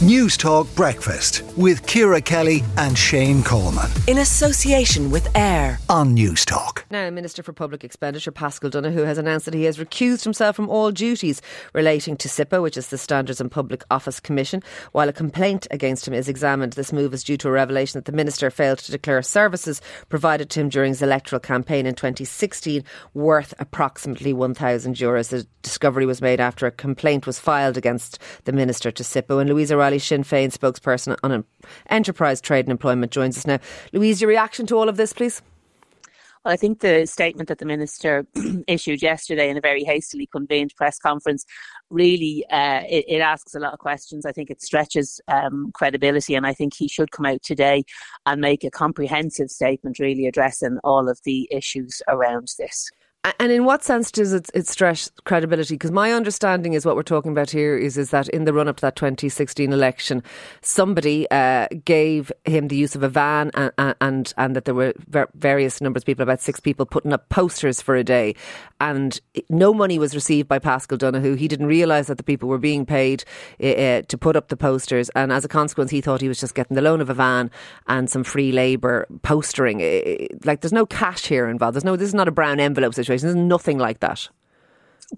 Newstalk Breakfast with Ciara Kelly and Shane Coleman. In association with AIR on Newstalk. Now, Minister for Public Expenditure Paschal Donohoe has announced that he has recused himself from all duties relating to SIPO, which is the Standards and Public Office Commission, while a complaint against him is examined. This move is due to a revelation that the minister failed to declare services provided to him during his electoral campaign in 2016 worth approximately 1,000 euros. The discovery was made after a complaint was filed against the minister to SIPO. And Louise O'Reilly, Sinn Féin spokesperson on enterprise trade and employment, joins us now. Louise, your reaction to all of this, please? Well, I think the statement that the minister issued yesterday in a very hastily convened press conference really uh, it, it, asks a lot of questions. I think it stretches um, credibility, and I think he should come out today and make a comprehensive statement, really addressing all of the issues around this. And in what sense does it, it stress credibility? Because my understanding is what we're talking about here is is that in the run up to that 2016 election, somebody uh, gave him the use of a van, and, and and that there were various numbers of people, about six people, putting up posters for a day, and no money was received by Paschal Donohoe. He didn't realise that the people were being paid uh, to put up the posters, and as a consequence, he thought he was just getting the loan of a van and some free labour postering. Like there's no cash here involved. There's no. This is not a brown envelope situation situation. There's nothing like that.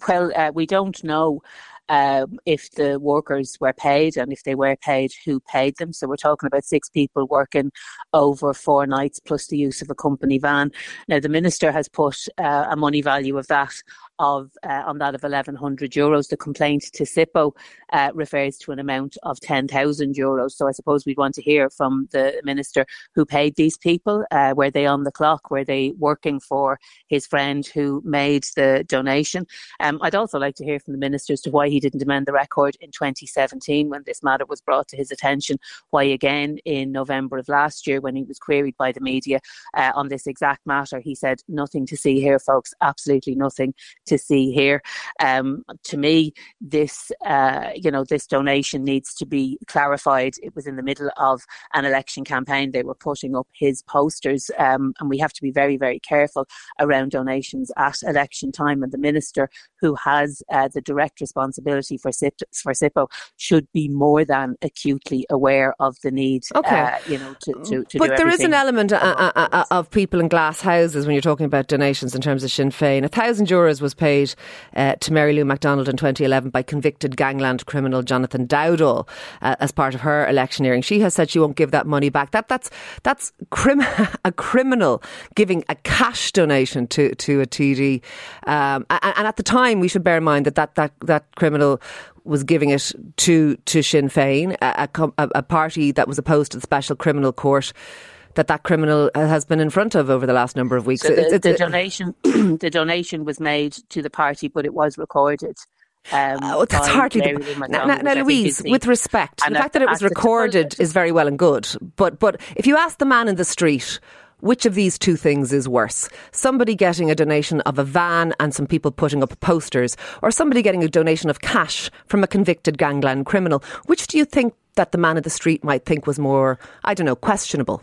Well, uh, we don't know um, if the workers were paid and if they were paid, who paid them. So we're talking about six people working over four nights plus the use of a company van. Now, the minister has put uh, a money value of that of uh, on that of 1100 euros. The complaint to SIPO uh, refers to an amount of 10,000 euros. So I suppose we'd want to hear from the minister who paid these people. Uh, were they on the clock? Were they working for his friend who made the donation? Um, I'd also like to hear from the minister as to why he didn't amend the record in 2017 when this matter was brought to his attention. Why again in November of last year when he was queried by the media uh, on this exact matter, he said nothing to see here, folks. Absolutely nothing to see here. Um, to me, this uh, you know this donation needs to be clarified. It was in the middle of an election campaign. They were putting up his posters, um, and we have to be very very careful around donations at election time. And the minister, who has uh, the direct responsibility for SIP, for SIPO, should be more than acutely aware of the need. Okay. Uh, you know, to, to, to but there is an element uh, uh, uh, of people in glass houses when you're talking about donations in terms of Sinn Féin. A thousand euros was paid uh, to Mary Lou McDonald in 2011 by convicted gangland criminal Jonathan Dowdall uh, as part of her electioneering. She has said she won't give that money back. That that's that's crim- a criminal giving a cash donation to to a TD. Um, and, and at the time, we should bear in mind that that that, that criminal was giving it to to Sinn Féin, a, a, a, party that was opposed to the Special Criminal Court that that criminal has been in front of over the last number of weeks. So the, the donation, the donation was made to the party, but it was recorded. Um, oh, that's hardly the, now, now, now Louise. With respect, the fact that it was recorded is very well and good, but but if you ask the man in the street which of these two things is worse? Somebody getting a donation of a van and some people putting up posters, or somebody getting a donation of cash from a convicted gangland criminal? Which do you think that the man in the street might think was more, I don't know, questionable?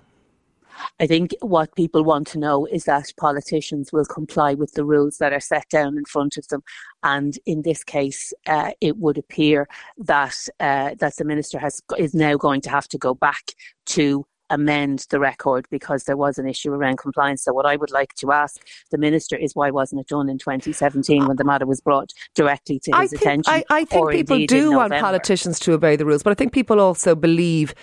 I think what people want to know is that politicians will comply with the rules that are set down in front of them. And in this case, uh, it would appear that uh, that the minister has is now going to have to go back to amend the record because there was an issue around compliance. So what I would like to ask the minister is why wasn't it done in 2017 when the matter was brought directly to his I think, attention? I, I think people do want politicians to obey the rules, but I think people also believe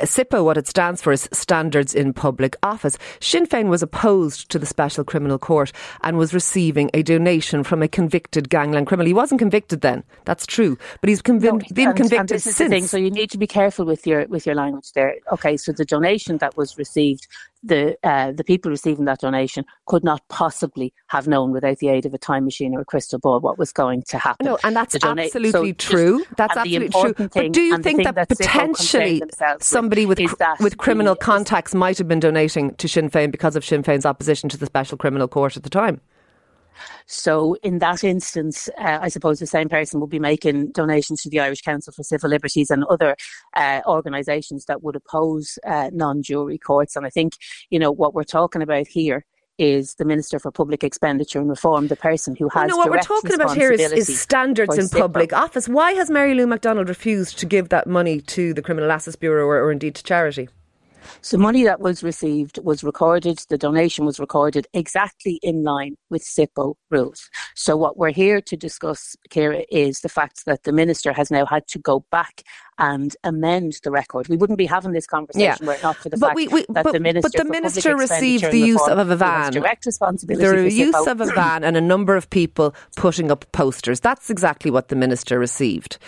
SIPO, what it stands for is Standards in Public Office. Sinn Féin was opposed to the Special Criminal Court and was receiving a donation from a convicted gangland criminal. He wasn't convicted then, that's true, but he's convi- no, been and, convicted and this since. The thing, so you need to be careful with your with your language there. Okay, so the donation that was received the uh, the people receiving that donation could not possibly have known without the aid of a time machine or a crystal ball what was going to happen. No, and that's absolutely so true. Just, that's absolutely true. Thing, but do you think that, that potentially somebody with with, with criminal the, contacts might have been donating to Sinn Féin because of Sinn Féin's opposition to the Special Criminal Court at the time? So, in that instance, uh, I suppose the same person would be making donations to the Irish Council for Civil Liberties and other uh, organisations that would oppose uh, non jury courts. And I think, you know, what we're talking about here is the Minister for Public Expenditure and Reform, the person who has. no, what we're talking about here is, is standards in public office. Why has Mary Lou McDonald refused to give that money to the Criminal Assets Bureau or, or indeed to charity? So money that was received was recorded, the donation was recorded exactly in line with SIPO rules. So what we're here to discuss, Ciara, is the fact that the minister has now had to go back and amend the record. We wouldn't be having this conversation yeah. were it not for the but fact we, we, that but, the minister, but the minister received the use of a van. Direct responsibility. The use of a van and a number of people putting up posters. That's exactly what the minister received.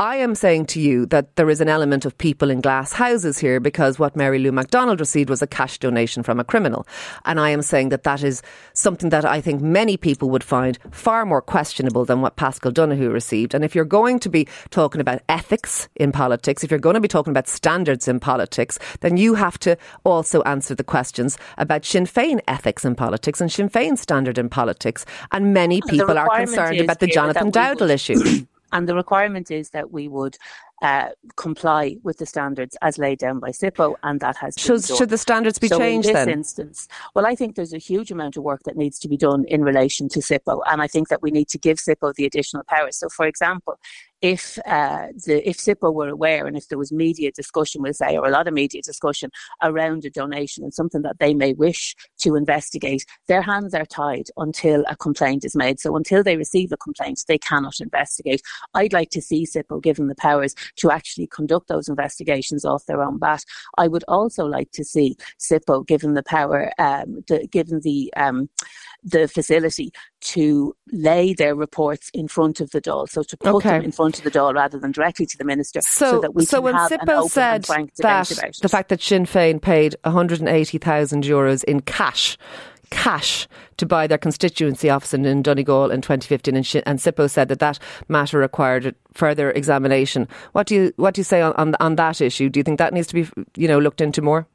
I am saying to you that there is an element of people in glass houses here because what Mary Lou McDonald received was a cash donation from a criminal. And I am saying that that is something that I think many people would find far more questionable than what Paschal Donohoe received. And if you're going to be talking about ethics in politics, if you're going to be talking about standards in politics, then you have to also answer the questions about Sinn Féin ethics in politics and Sinn Féin standard in politics. And many people are concerned about the Jonathan Dowdall issue. And the requirement is that we would uh, comply with the standards as laid down by SIPO, and that has should, should the standards be so changed in this then? instance, well, I think there's a huge amount of work that needs to be done in relation to SIPO, and I think that we need to give SIPO the additional powers. So, for example, if uh, the if SIPO were aware and if there was media discussion, we'll say, or a lot of media discussion around a donation and something that they may wish to investigate, their hands are tied until a complaint is made. So until they receive a complaint, they cannot investigate. I'd like to see SIPO given the powers to actually conduct those investigations off their own bat. I would also like to see SIPO given the power, um, the, given the um, the facility to lay their reports in front of the Dáil, so to put okay. them in front of the Dáil rather than directly to the minister, so, so that we so can when have an open said and frank that debate about the fact that Sinn Féin paid 180,000 euros in cash cash to buy their constituency office in, Donegal in 2015, and, and SIPO said that that matter required further examination. What do you what do you say on, on, on that issue? Do you think that needs to be you know looked into more?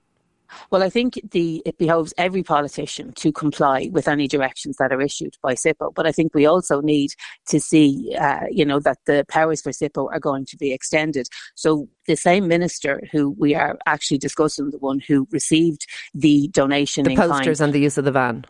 Well, I think the it behoves every politician to comply with any directions that are issued by SIPO. But I think we also need to see, uh, you know, that the powers for SIPO are going to be extended. So the same minister who we are actually discussing, the one who received the donation, the posters kind, and the use of the van.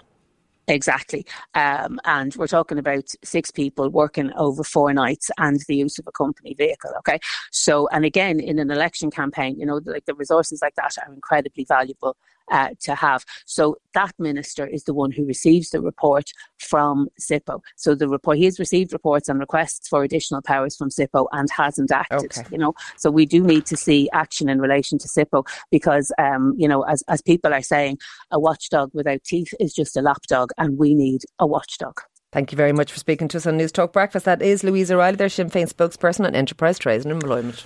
Exactly. Um, and we're talking about six people working over four nights and the use of a company vehicle. Okay. So, and again, in an election campaign, you know, like the resources like that are incredibly valuable uh, to have. So that minister is the one who receives the report from SIPO. So the report he has received reports and requests for additional powers from SIPO and hasn't acted. Okay. You know, so we do need to see action in relation to SIPO because, um, you know, as as people are saying, a watchdog without teeth is just a lapdog, and we need a watchdog. Thank you very much for speaking to us on Newstalk Breakfast. That is Louise O'Reilly, their Sinn Féin spokesperson on Enterprise Trades and Employment.